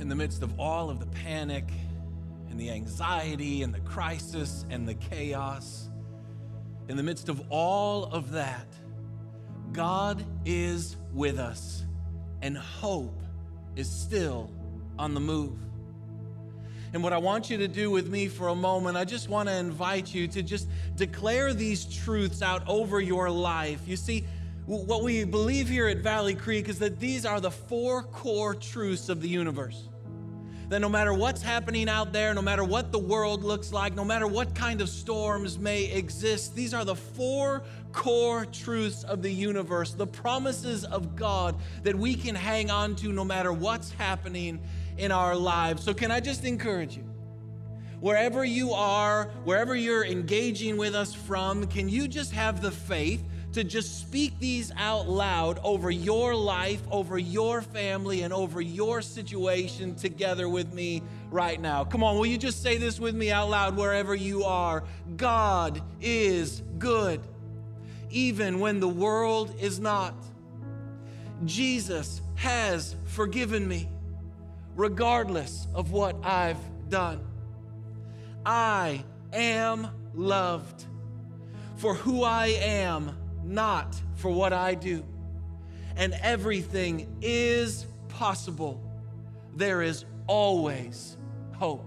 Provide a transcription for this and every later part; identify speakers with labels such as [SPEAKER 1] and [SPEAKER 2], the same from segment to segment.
[SPEAKER 1] in the midst of all of the panic and the anxiety and the crisis and the chaos, in the midst of all of that, God is with us and hope is still on the move. And what I want you to do with me for a moment, I just want to invite you to just declare these truths out over your life. You see, what we believe here at Valley Creek is that these are the four core truths of the universe. That no matter what's happening out there, no matter what the world looks like, no matter what kind of storms may exist, these are the four core truths of the universe, the promises of God that we can hang on to no matter what's happening in our lives. So, can I just encourage you? Wherever you are, wherever you're engaging with us from, can you just have the faith to just speak these out loud over your life, over your family, and over your situation together with me right now? Come on, will you just say this with me out loud wherever you are? God is good, even when the world is not. Jesus has forgiven me regardless of what I've done. I am loved for who I am, not for what I do. And everything is possible. There is always hope.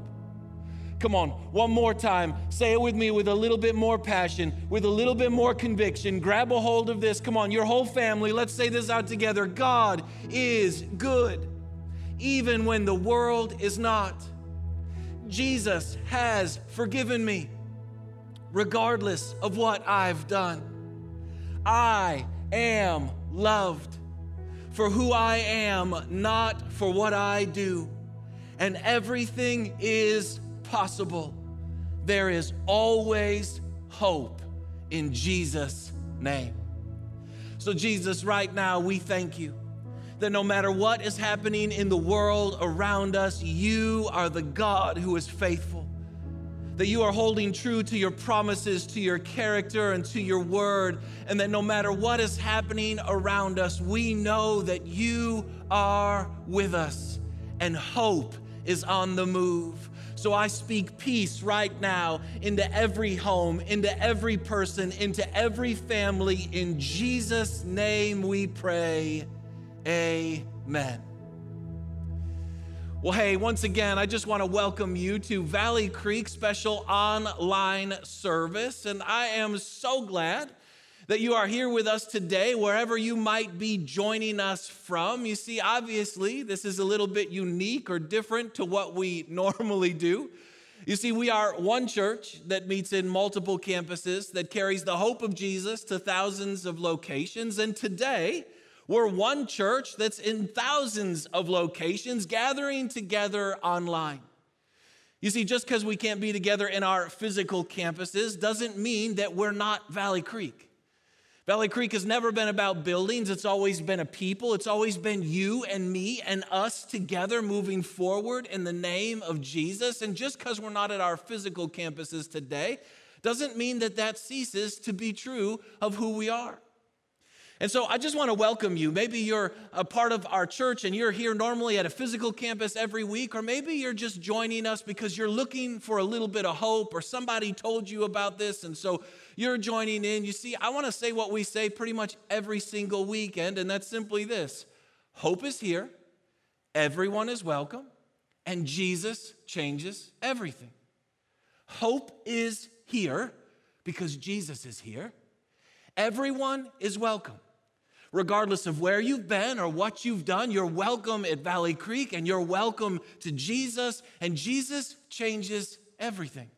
[SPEAKER 1] Come on, one more time. Say it with me with a little bit more passion, with a little bit more conviction. Grab a hold of this. Come on, your whole family. Let's say this out together. God is good even when the world is not. Jesus has forgiven me, regardless of what I've done. I am loved for who I am, not for what I do. And everything is possible. There is always hope in Jesus' name. So, Jesus, right now, we thank you that no matter what is happening in the world around us, you are the God who is faithful. That you are holding true to your promises, to your character, and to your word. And that no matter what is happening around us, we know that you are with us and hope is on the move. So I speak peace right now into every home, into every person, into every family. In Jesus' name we pray. Amen. Well, hey, once again, I just want to welcome you to Valley Creek special online service. And I am so glad that you are here with us today, wherever you might be joining us from. You see, obviously, this is a little bit unique or different to what we normally do. You see, we are one church that meets in multiple campuses that carries the hope of Jesus to thousands of locations. And today, we're one church that's in thousands of locations gathering together online. You see, just because we can't be together in our physical campuses doesn't mean that we're not Valley Creek. Valley Creek has never been about buildings, it's always been a people. It's always been you and me and us together moving forward in the name of Jesus. And just because we're not at our physical campuses today doesn't mean that that ceases to be true of who we are. And so I just want to welcome you. Maybe you're a part of our church and you're here normally at a physical campus every week, or maybe you're just joining us because you're looking for a little bit of hope or somebody told you about this. And so you're joining in. You see, I want to say what we say pretty much every single weekend, and that's simply this hope is here, everyone is welcome, and Jesus changes everything. Hope is here because Jesus is here. Everyone is welcome regardless of where you've been or what you've done, you're welcome at Valley Creek and you're welcome to Jesus, and Jesus changes everything.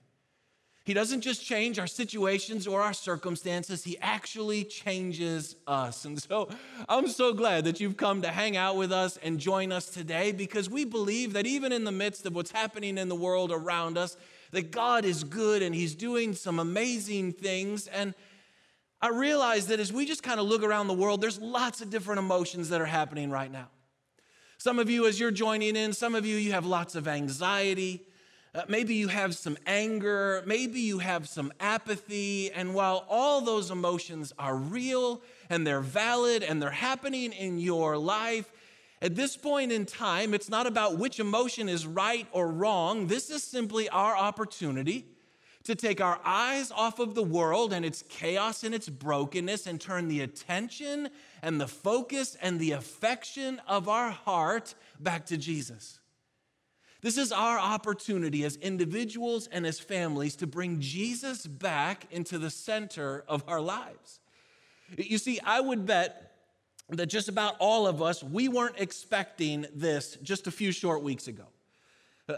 [SPEAKER 1] He doesn't just change our situations or our circumstances, He actually changes us. And so I'm so glad that you've come to hang out with us and join us today because we believe that even in the midst of what's happening in the world around us, that God is good and He's doing some amazing things. And I realize that as we just kind of look around the world, there's lots of different emotions that are happening right now. Some of you, as you're joining in, some of you, you have lots of anxiety. Uh, maybe you have some anger. Maybe you have some apathy. And while all those emotions are real and they're valid and they're happening in your life, At this point in time, it's not about which emotion is right or wrong. This is simply our opportunity to take our eyes off of the world and its chaos and its brokenness and turn the attention and the focus and the affection of our heart back to Jesus. This is our opportunity as individuals and as families to bring Jesus back into the center of our lives. You see, I would bet that just about all of us, we weren't expecting this just a few short weeks ago.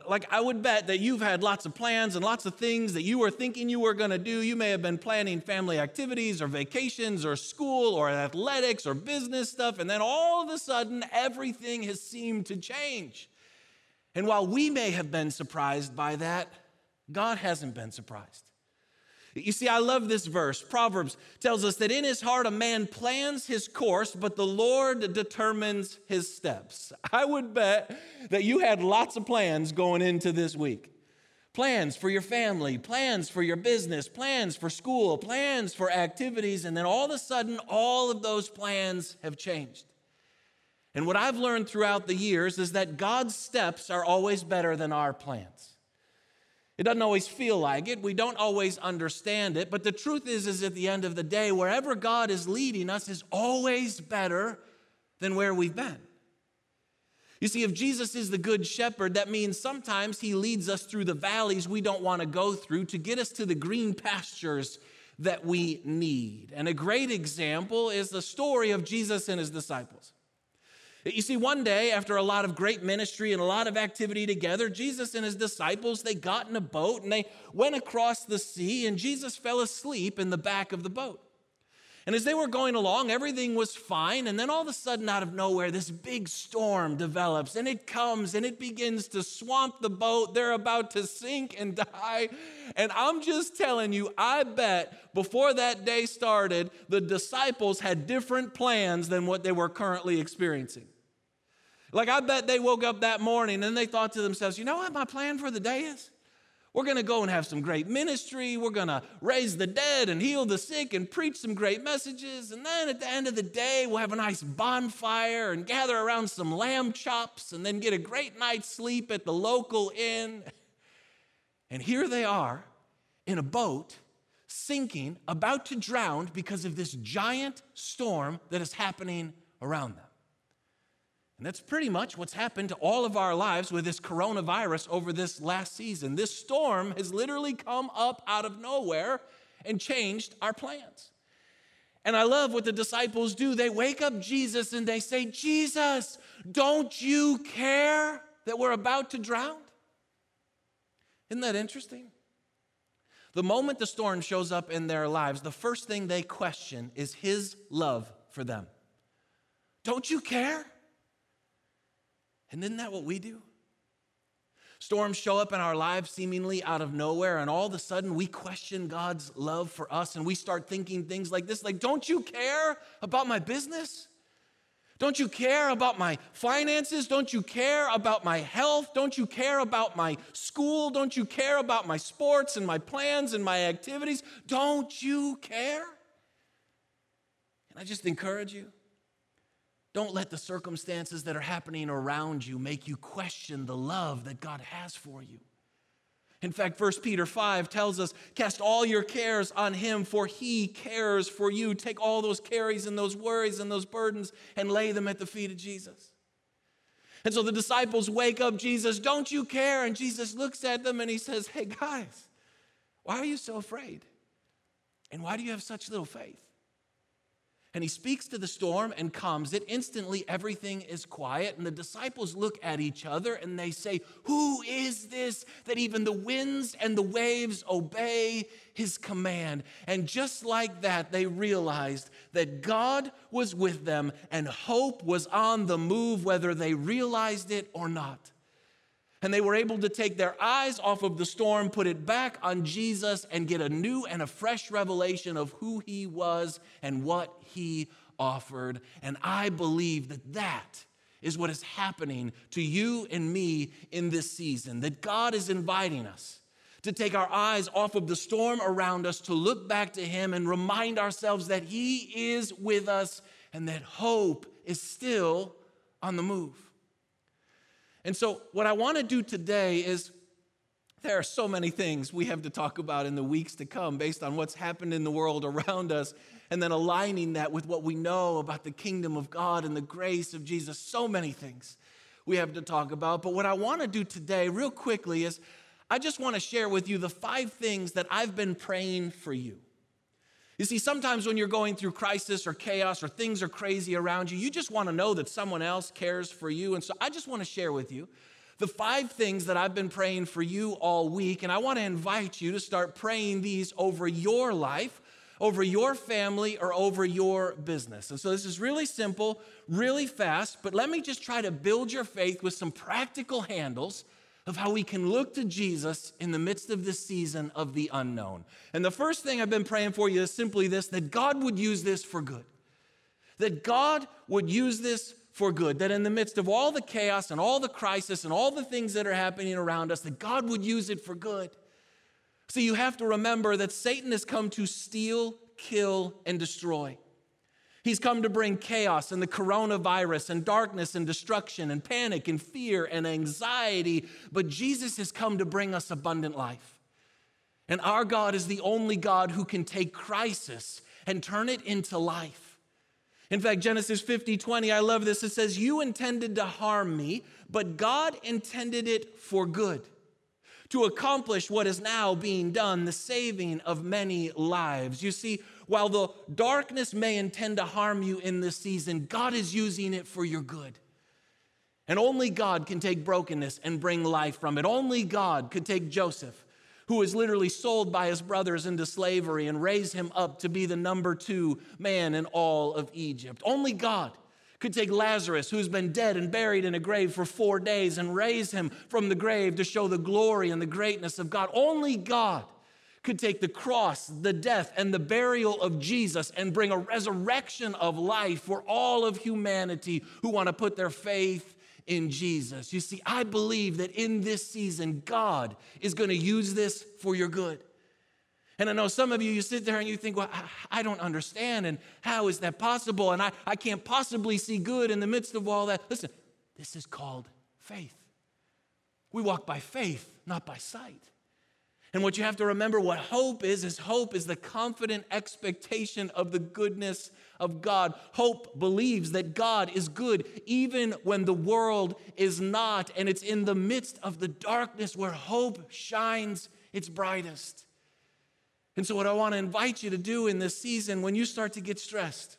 [SPEAKER 1] Like, I would bet that you've had lots of plans and lots of things that you were thinking you were going to do. You may have been planning family activities or vacations or school or athletics or business stuff, and then all of a sudden, everything has seemed to change. And while we may have been surprised by that, God hasn't been surprised. You see, I love this verse. Proverbs tells us that in his heart a man plans his course, but the Lord determines his steps. I would bet that you had lots of plans going into this week plans for your family, plans for your business, plans for school, plans for activities, and then all of a sudden, all of those plans have changed. And what I've learned throughout the years is that God's steps are always better than our plans. It doesn't always feel like it. We don't always understand it. But the truth is, is at the end of the day, wherever God is leading us is always better than where we've been. You see, if Jesus is the good shepherd, that means sometimes he leads us through the valleys we don't want to go through to get us to the green pastures that we need. And a great example is the story of Jesus and his disciples. You see, one day, after a lot of great ministry and a lot of activity together, Jesus and his disciples, they got in a boat and they went across the sea, and Jesus fell asleep in the back of the boat. And as they were going along, everything was fine. And then all of a sudden, out of nowhere, this big storm develops and it comes and it begins to swamp the boat. They're about to sink and die. And I'm just telling you, I bet before that day started, the disciples had different plans than what they were currently experiencing. Like, I bet they woke up that morning and they thought to themselves, you know what my plan for the day is? We're going to go and have some great ministry. We're going to raise the dead and heal the sick and preach some great messages. And then at the end of the day, we'll have a nice bonfire and gather around some lamb chops and then get a great night's sleep at the local inn. And here they are in a boat sinking, about to drown because of this giant storm that is happening around them. And that's pretty much what's happened to all of our lives with this coronavirus over this last season. This storm has literally come up out of nowhere and changed our plans. And I love what the disciples do. They wake up Jesus and they say, Jesus, don't you care that we're about to drown? Isn't that interesting? The moment the storm shows up in their lives, the first thing they question is his love for them. Don't you care? And isn't that what we do? Storms show up in our lives seemingly out of nowhere, and all of a sudden we question God's love for us and we start thinking things like this like, Don't you care about my business? Don't you care about my finances? Don't you care about my health? Don't you care about my school? Don't you care about my sports and my plans and my activities? Don't you care? And I just encourage you don't let the circumstances that are happening around you make you question the love that God has for you. In fact, 1 Peter 5 tells us, Cast all your cares on him, for he cares for you. Take all those carries and those worries and those burdens and lay them at the feet of Jesus. And so the disciples wake up Jesus, Don't you care? And Jesus looks at them and he says, Hey, guys, why are you so afraid? And why do you have such little faith? And he speaks to the storm and calms it. Instantly, everything is quiet, and the disciples look at each other and they say, Who is this that even the winds and the waves obey his command? And just like that, they realized that God was with them and hope was on the move, whether they realized it or not. And they were able to take their eyes off of the storm, put it back on Jesus, and get a new and a fresh revelation of who he was and what he offered. And I believe that that is what is happening to you and me in this season, that God is inviting us to take our eyes off of the storm around us, to look back to him and remind ourselves that he is with us and that hope is still on the move. And so, what I want to do today is there are so many things we have to talk about in the weeks to come based on what's happened in the world around us, and then aligning that with what we know about the kingdom of God and the grace of Jesus. So many things we have to talk about. But what I want to do today, real quickly, is I just want to share with you the five things that I've been praying for you. You see, sometimes when you're going through crisis or chaos or things are crazy around you, you just want to know that someone else cares for you. And so I just want to share with you the five things that I've been praying for you all week. And I want to invite you to start praying these over your life, over your family, or over your business. And so this is really simple, really fast, but let me just try to build your faith with some practical handles of how we can look to Jesus in the midst of this season of the unknown. And the first thing I've been praying for you is simply this that God would use this for good. That God would use this for good. That in the midst of all the chaos and all the crisis and all the things that are happening around us, that God would use it for good. So you have to remember that Satan has come to steal, kill, and destroy. He's come to bring chaos and the coronavirus and darkness and destruction and panic and fear and anxiety. But Jesus has come to bring us abundant life. And our God is the only God who can take crisis and turn it into life. In fact, Genesis 50 20, I love this. It says, You intended to harm me, but God intended it for good to accomplish what is now being done, the saving of many lives. You see, while the darkness may intend to harm you in this season, God is using it for your good. And only God can take brokenness and bring life from it. Only God could take Joseph, who was literally sold by his brothers into slavery, and raise him up to be the number two man in all of Egypt. Only God could take Lazarus, who's been dead and buried in a grave for four days, and raise him from the grave to show the glory and the greatness of God. Only God could take the cross, the death, and the burial of Jesus and bring a resurrection of life for all of humanity who want to put their faith in Jesus. You see, I believe that in this season, God is going to use this for your good. And I know some of you, you sit there and you think, well, I, don't understand, and how is that possible? And I, I can't possibly see good in the midst of all that. Listen, this is called faith. We walk by faith, not by sight. And what you have to remember what hope is is hope is the confident expectation of the goodness of God. Hope believes that God is good even when the world is not. And it's in the midst of the darkness where hope shines its brightest. And so, what I want to invite you to do in this season when you start to get stressed,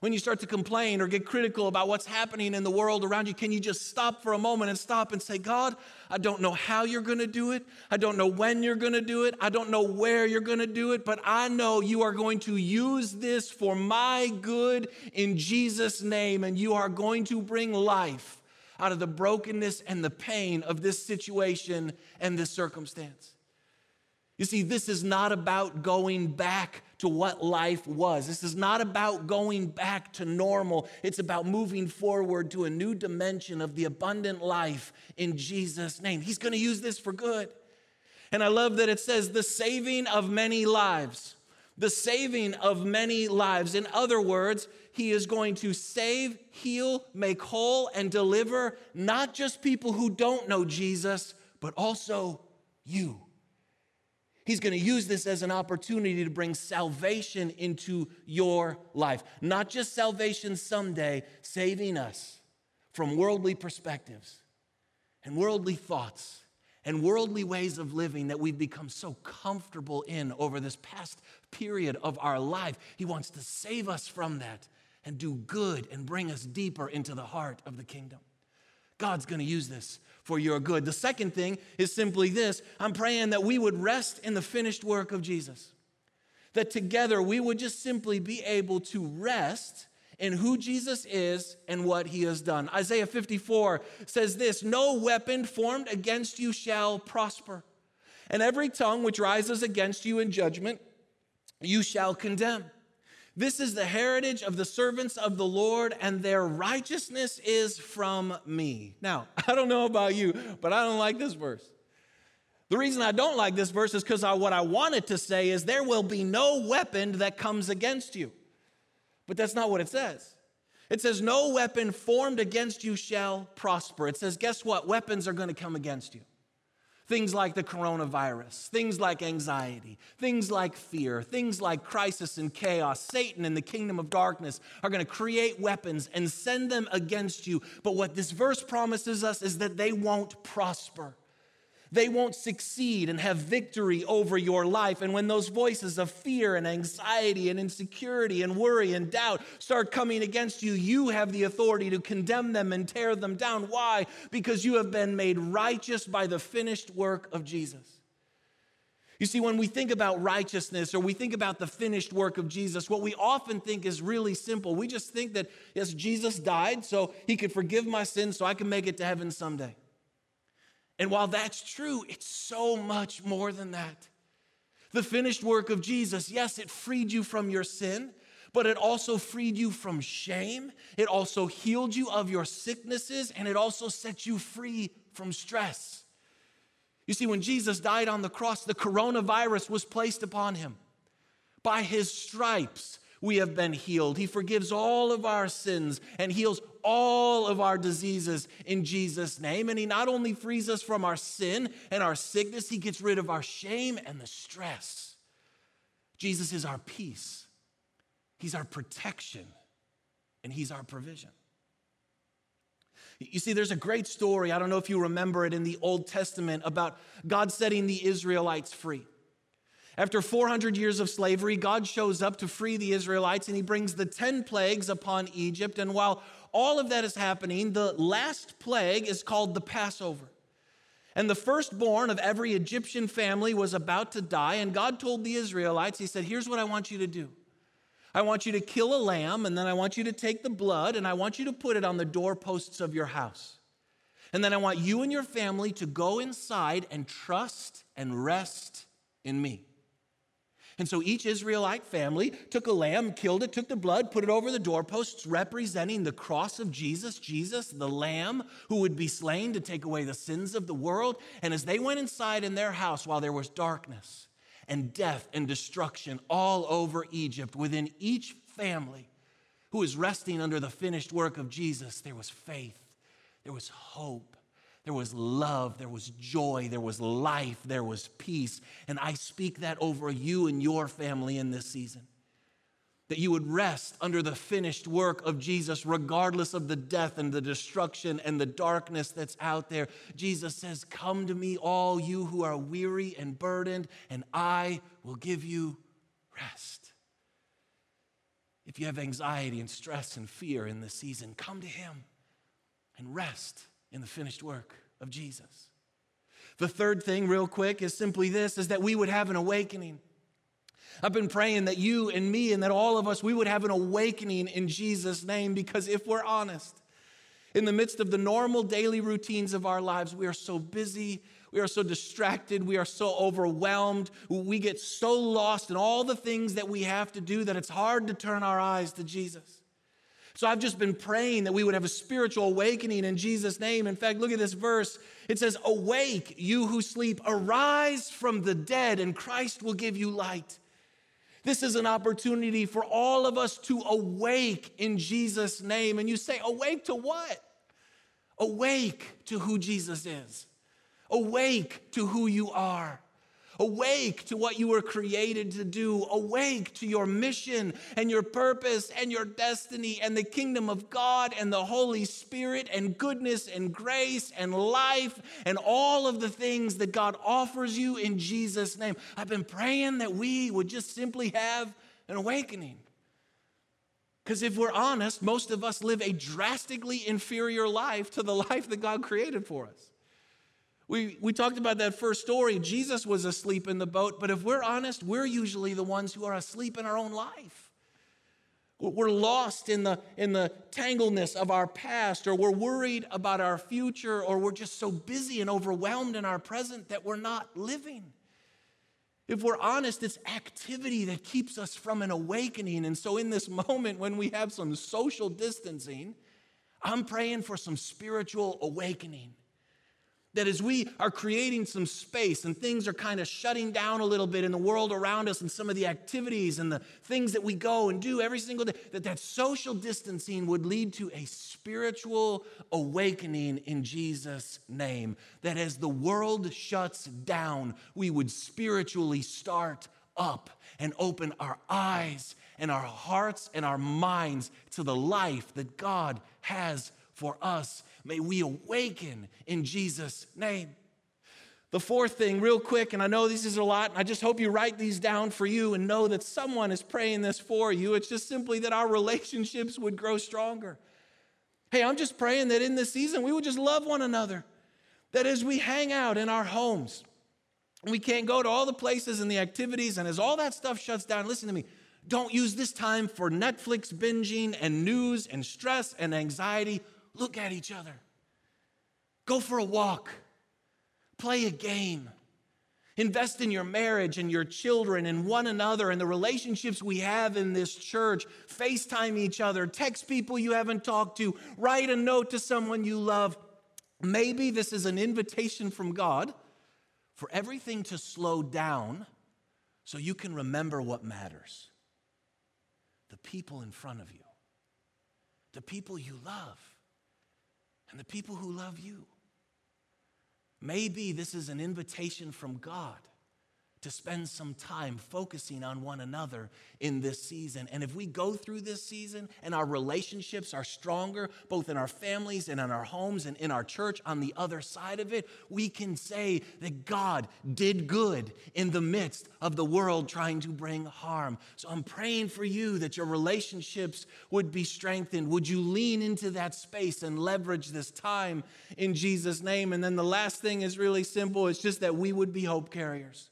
[SPEAKER 1] when you start to complain or get critical about what's happening in the world around you, can you just stop for a moment and stop and say, God, I don't know how you're going to do it. I don't know when you're going to do it. I don't know where you're going to do it, but I know you are going to use this for my good in Jesus' name, and you are going to bring life out of the brokenness and the pain of this situation and this circumstance. You see, this is not about going back to what life was. This is not about going back to normal. It's about moving forward to a new dimension of the abundant life in Jesus' name. He's going to use this for good. And I love that it says the saving of many lives. The saving of many lives. In other words, he is going to save, heal, make whole, and deliver not just people who don't know Jesus, but also you. He's going to use this as an opportunity to bring salvation into your life. Not just salvation someday, saving us from worldly perspectives and worldly thoughts and worldly ways of living that we've become so comfortable in over this past period of our life. He wants to save us from that and do good and bring us deeper into the heart of the kingdom. God's going to use this for your good. The second thing is simply this I'm praying that we would rest in the finished work of Jesus. That together we would just simply be able to rest in who Jesus is and what he has done. Isaiah 54 says this No weapon formed against you shall prosper, and every tongue which rises against you in judgment you shall condemn. This is the heritage of the servants of the Lord, and their righteousness is from me. Now, I don't know about you, but I don't like this verse. The reason I don't like this verse is because what I wanted to say is there will be no weapon that comes against you. But that's not what it says. It says, No weapon formed against you shall prosper. It says, Guess what? Weapons are going to come against you. Things like the coronavirus, things like anxiety, things like fear, things like crisis and chaos. Satan and the kingdom of darkness are going to create weapons and send them against you. But what this verse promises us is that they won't prosper they won't succeed and have victory over your life. And when those voices of fear and anxiety and insecurity and worry and doubt start coming against you, you have the authority to condemn them and tear them down. Why? Because you have been made righteous by the finished work of Jesus. You see, when we think about righteousness or we think about the finished work of Jesus, what we often think is really simple. We just think that, yes, Jesus died so he could forgive my sins so I can make it to heaven someday. And while that's true, it's so much more than that. The finished work of Jesus, yes, it freed you from your sin, but it also freed you from shame. It also healed you of your sicknesses, and it also set you free from stress. You see, when Jesus died on the cross, the coronavirus was placed upon him. By his stripes, we have been healed. He forgives all of our sins and heals all of our diseases in Jesus' name. And He not only frees us from our sin and our sickness, He gets rid of our shame and the stress. Jesus is our peace, He's our protection, and He's our provision. You see, there's a great story, I don't know if you remember it in the Old Testament, about God setting the Israelites free. After 400 years of slavery, God shows up to free the Israelites and he brings the 10 plagues upon Egypt. And while all of that is happening, the last plague is called the Passover. And the firstborn of every Egyptian family was about to die. And God told the Israelites, He said, Here's what I want you to do. I want you to kill a lamb, and then I want you to take the blood, and I want you to put it on the doorposts of your house. And then I want you and your family to go inside and trust and rest in me. And so each Israelite family took a lamb, killed it, took the blood, put it over the doorposts, representing the cross of Jesus, Jesus, the lamb who would be slain to take away the sins of the world. And as they went inside in their house while there was darkness and death and destruction all over Egypt, within each family who was resting under the finished work of Jesus, there was faith, there was hope, there was love, there was joy, there was life, there was peace. And I speak that over you and your family in this season. That you would rest under the finished work of Jesus, regardless of the death and the destruction and the darkness that's out there. Jesus says, Come to me, all you who are weary and burdened, and I will give you rest. If you have anxiety and stress and fear in this season, come to Him and rest in the finished work of Jesus. The third thing, real quick, is simply this is that we would have an awakening. I've been praying that you and me and that all of us, we would have an awakening in Jesus' name because if we're honest, in the midst of the normal daily routines of our lives, we are so busy, we are so distracted, we are so overwhelmed, we get so lost in all the things that we have to do that it's hard to turn our eyes to Jesus. So I've just been praying that we would have a spiritual awakening in Jesus' name. In fact, look at this verse. It says, Awake, you who sleep, arise from the dead, and Christ will give you light. This is an opportunity for all of us to awake in Jesus' name. And you say, Awake to what? Awake to who Jesus is, awake to who you are. Awake to what you were created to do. Awake to your mission and your purpose and your destiny and the kingdom of God and the Holy Spirit and goodness and grace and life and all of the things that God offers you in Jesus' name. I've been praying that we would just simply have an awakening. Because if we're honest, most of us live a drastically inferior life to the life that God created for us. We, we talked about that first story. Jesus was asleep in the boat, but if we're honest, we're usually the ones who are asleep in our own life. We're lost in the, in the tangleness of our past, or we're worried about our future, or we're just so busy and overwhelmed in our present that we're not living. If we're honest, it's activity that keeps us from an awakening. And so, in this moment when we have some social distancing, I'm praying for some spiritual awakening That as we are creating some space and things are kind of shutting down a little bit in the world around us and some of the activities and the things that we go and do every single day, that that social distancing would lead to a spiritual awakening in Jesus' name. That as the world shuts down, we would spiritually start up and open our eyes and our hearts and our minds to the life that God has for us May we awaken in Jesus' name. The fourth thing, real quick, and I know this is a lot, and I just hope you write these down for you and know that someone is praying this for you. It's just simply that our relationships would grow stronger. Hey, I'm just praying that in this season we would just love one another. That as we hang out in our homes, we can't go to all the places and the activities, and as all that stuff shuts down, listen to me, don't use this time for Netflix binging and news and stress and anxiety look at each other. Go for a walk. Play a game. Invest in your marriage and your children and one another and the relationships we have in this church. FaceTime each other. Text people you haven't talked to. Write a note to someone you love. Maybe this is an invitation from God for everything to slow down so you can remember what matters the people in front of you, the people you love and the people who love you. Maybe this is an invitation from God to spend some time focusing on one another in this season. And if we go through this season and our relationships are stronger, both in our families and in our homes and in our church, on the other side of it, we can say that God did good in the midst of the world trying to bring harm. So I'm praying for you that your relationships would be strengthened. Would you lean into that space and leverage this time in Jesus' name? And then the last thing is really simple it's just that we would be hope carriers.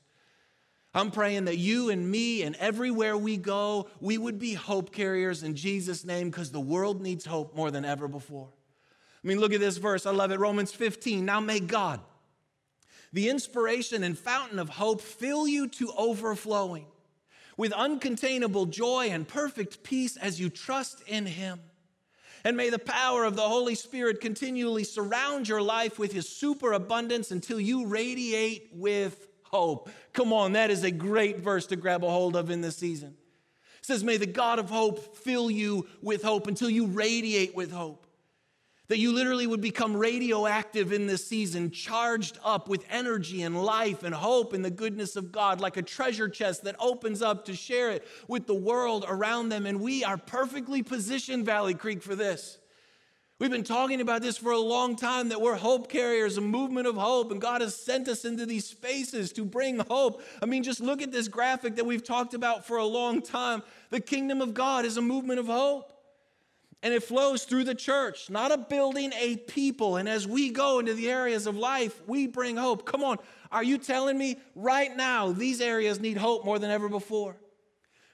[SPEAKER 1] I'm praying that you and me and everywhere we go, we would be hope carriers in Jesus' name because the world needs hope more than ever before. I mean, look at this verse. I love it. Romans 15. Now may God, the inspiration and fountain of hope, fill you to overflowing with uncontainable joy and perfect peace as you trust in Him. And may the power of the Holy Spirit continually surround your life with His superabundance until you radiate with hope. Come on, that is a great verse to grab a hold of in this season. It says, May the God of hope fill you with hope until you radiate with hope. That you literally would become radioactive in this season, charged up with energy and life and hope and the goodness of God, like a treasure chest that opens up to share it with the world around them. And we are perfectly positioned, Valley Creek, for this. We've been talking about this for a long time that we're hope carriers, a movement of hope, and God has sent us into these spaces to bring hope. I mean, just look at this graphic that we've talked about for a long time. The kingdom of God is a movement of hope. And it flows through the church, not a building, a people. And as we go into the areas of life, we bring hope. Come on, are you telling me right now these areas need hope more than ever before?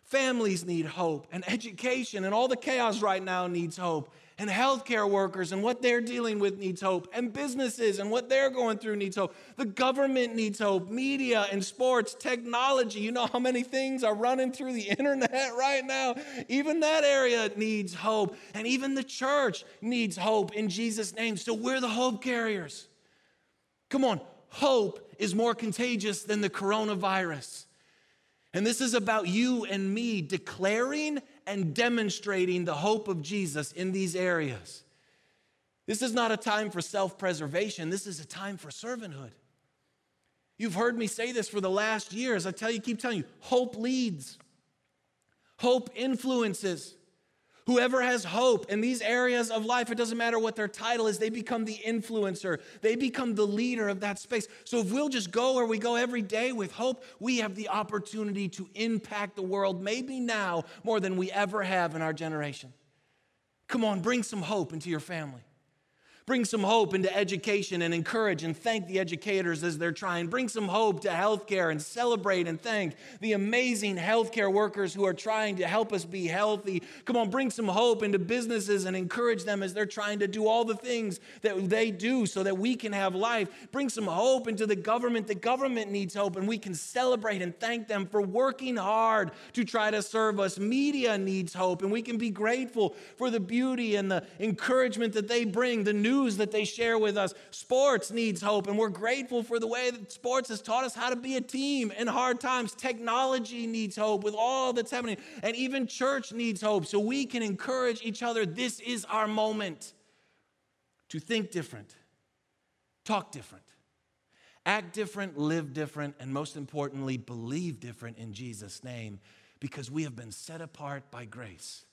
[SPEAKER 1] Families need hope, and education and all the chaos right now needs hope and healthcare workers and what they're dealing with needs hope, and businesses and what they're going through needs hope. The government needs hope, media and sports, technology. You know how many things are running through the internet right now? Even that area needs hope, and even the church needs hope in Jesus' name. So we're the hope carriers. Come on, hope is more contagious than the coronavirus. And this is about you and me declaring and demonstrating the hope of Jesus in these areas. This is not a time for self preservation, this is a time for servanthood. You've heard me say this for the last years. I tell you, keep telling you, hope leads, hope influences. Whoever has hope in these areas of life, it doesn't matter what their title is, they become the influencer. They become the leader of that space. So if we'll just go where we go every day with hope, we have the opportunity to impact the world, maybe now more than we ever have in our generation. Come on, bring some hope into your family. Bring some hope into education and encourage and thank the educators as they're trying. Bring some hope to healthcare and celebrate and thank the amazing healthcare workers who are trying to help us be healthy. Come on, bring some hope into businesses and encourage them as they're trying to do all the things that they do so that we can have life. Bring some hope into the government. The government needs hope, and we can celebrate and thank them for working hard to try to serve us. Media needs hope, and we can be grateful for the beauty and the encouragement that they bring. The news news that they share with us. Sports needs hope, and we're grateful for the way that sports has taught us how to be a team in hard times. Technology needs hope with all that's happening, and even church needs hope so we can encourage each other. This is our moment to think different, talk different, act different, live different, and most importantly, believe different in Jesus' name because we have been set apart by grace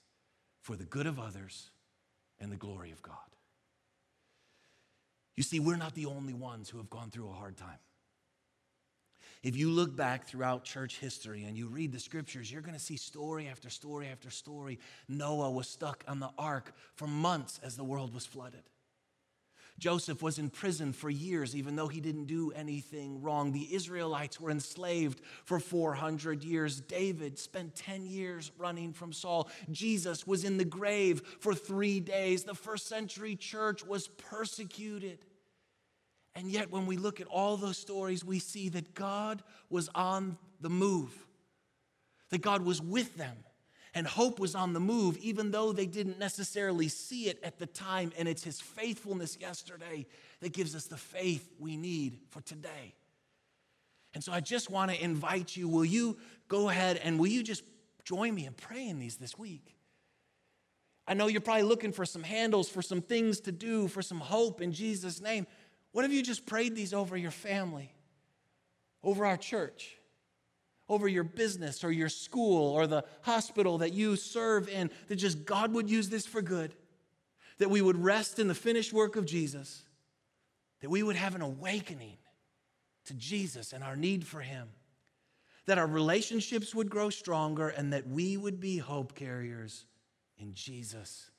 [SPEAKER 1] for the good of others and the glory of God. You see, we're not the only ones who have gone through a hard time. If you look back throughout church history and you read the scriptures, you're going to see story after story after story. Noah was stuck on the ark for months as the world was flooded. Joseph was in prison for years, even though he didn't do anything wrong. The Israelites were enslaved for 400 years. David spent 10 years running from Saul. Jesus was in the grave for three days. The first century church was persecuted. And yet, when we look at all those stories, we see that God was on the move, that God was with them and hope was on the move, even though they didn't necessarily see it at the time. And it's His faithfulness yesterday that gives us the faith we need for today. And so I just want to invite you will you go ahead and will you just join me in praying these this week? I know you're probably looking for some handles, for some things to do, for some hope in Jesus' name. What if you just prayed these over your family, over our church? Over your business or your school or the hospital that you serve in, that just God would use this for good, that we would rest in the finished work of Jesus, that we would have an awakening to Jesus and our need for Him, that our relationships would grow stronger, and that we would be hope carriers in Jesus'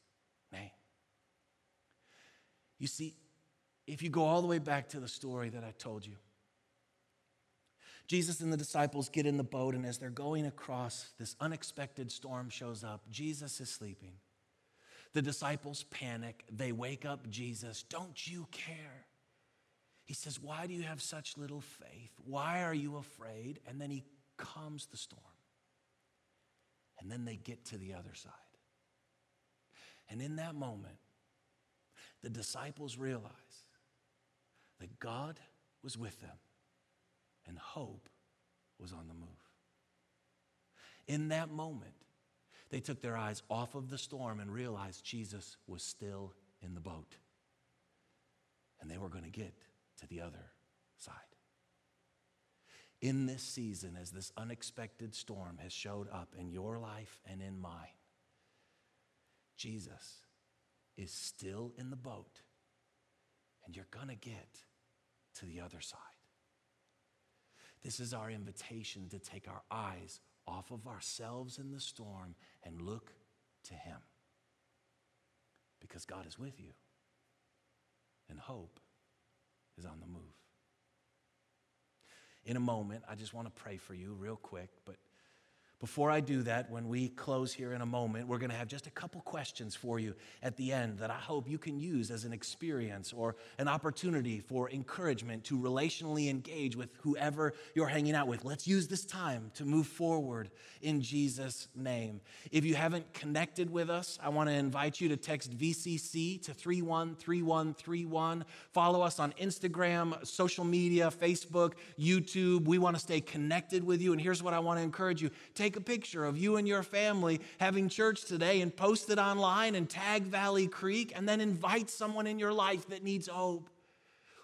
[SPEAKER 1] name. You see, if you go all the way back to the story that I told you, Jesus and the disciples get in the boat, and as they're going across, this unexpected storm shows up. Jesus is sleeping. The disciples panic. They wake up Jesus. Don't you care? He says, Why do you have such little faith? Why are you afraid? And then he calms the storm. And then they get to the other side. And in that moment, the disciples realize that God was with them and hope was on the move. In that moment, they took their eyes off of the storm and realized Jesus was still in the boat. And they were going to get to the other side. In this season, as this unexpected storm has showed up in your life and in mine, Jesus is still in the boat, and you're going to get to the other side. This is our invitation to take our eyes off of ourselves in the storm and look to Him. Because God is with you, and hope is on the move. In a moment, I just want to pray for you real quick, but before I do that, when we close here in a moment, we're going to have just a couple questions for you at the end that I hope you can use as an experience or an opportunity for encouragement to relationally engage with whoever you're hanging out with. Let's use this time to move forward in Jesus' name. If you haven't connected with us, I want to invite you to text VCC to 313131. Follow us on Instagram, social media, Facebook, YouTube. We want to stay connected with you. And here's what I want to encourage you take take a picture of you and your family having church today and post it online and tag Valley Creek and then invite someone in your life that needs hope.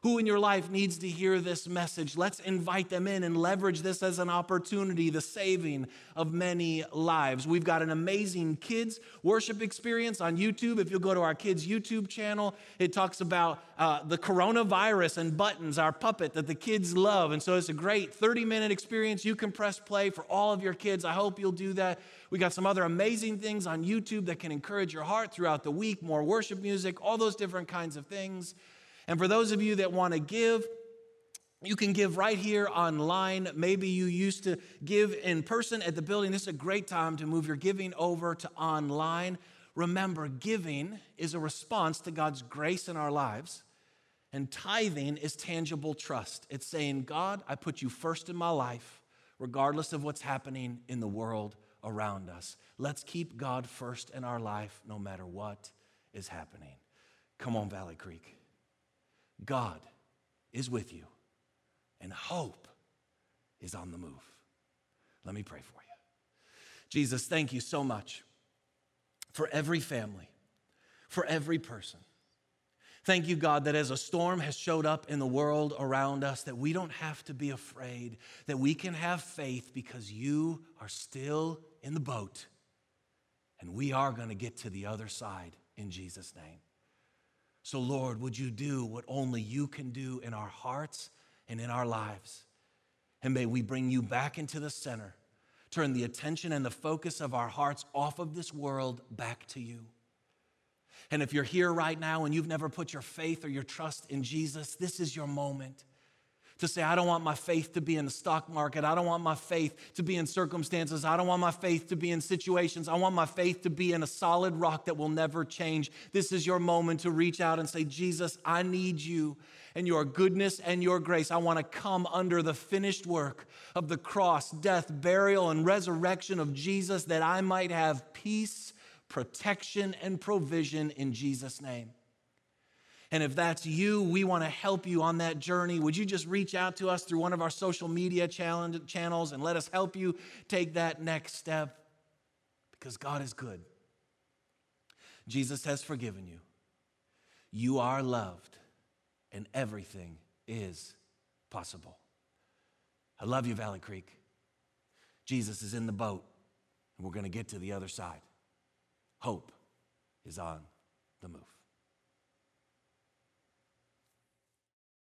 [SPEAKER 1] Who in your life needs to hear this message? Let's invite them in and leverage this as an opportunity, the saving of many lives. We've got an amazing kids worship experience on YouTube. If you'll go to our kids' YouTube channel, it talks about uh, the coronavirus and buttons, our puppet that the kids love. And so it's a great 30 minute experience. You can press play for all of your kids. I hope you'll do that. We got some other amazing things on YouTube that can encourage your heart throughout the week, more worship music, all those different kinds of things. And for those of you that want to give, you can give right here online. Maybe you used to give in person at the building. This is a great time to move your giving over to online. Remember, giving is a response to God's grace in our lives, and tithing is tangible trust. It's saying, God, I put you first in my life, regardless of what's happening in the world around us. Let's keep God first in our life no matter what is happening. Come on, Valley Creek. God is with you, and hope is on the move. Let me pray for you. Jesus, thank you so much for every family, for every person. Thank you, God, that as a storm has showed up in the world around us, that we don't have to be afraid, that we can have faith because you are still in the boat and we are going to get to the other side in Jesus' name. So, Lord, would you do what only you can do in our hearts and in our lives? And may we bring you back into the center, turn the attention and the focus of our hearts off of this world back to you. And if you're here right now and you've never put your faith or your trust in Jesus, this is your moment to say, I don't want my faith to be in the stock market. I don't want my faith to be in circumstances. I don't want my faith to be in situations. I want my faith to be in a solid rock that will never change. This is your moment to reach out and say, Jesus, I need you and your goodness and your grace. I want to come under the finished work of the cross, death, burial, and resurrection of Jesus that I might have peace, protection, and provision in Jesus' name. And if that's you, we want to help you on that journey. Would you just reach out to us through one of our social media channels and let us help you take that next step? Because God is good. Jesus has forgiven you. You are loved, and everything is possible. I love you, Valley Creek. Jesus is in the boat, and we're going to get to the other side. Hope is on the move.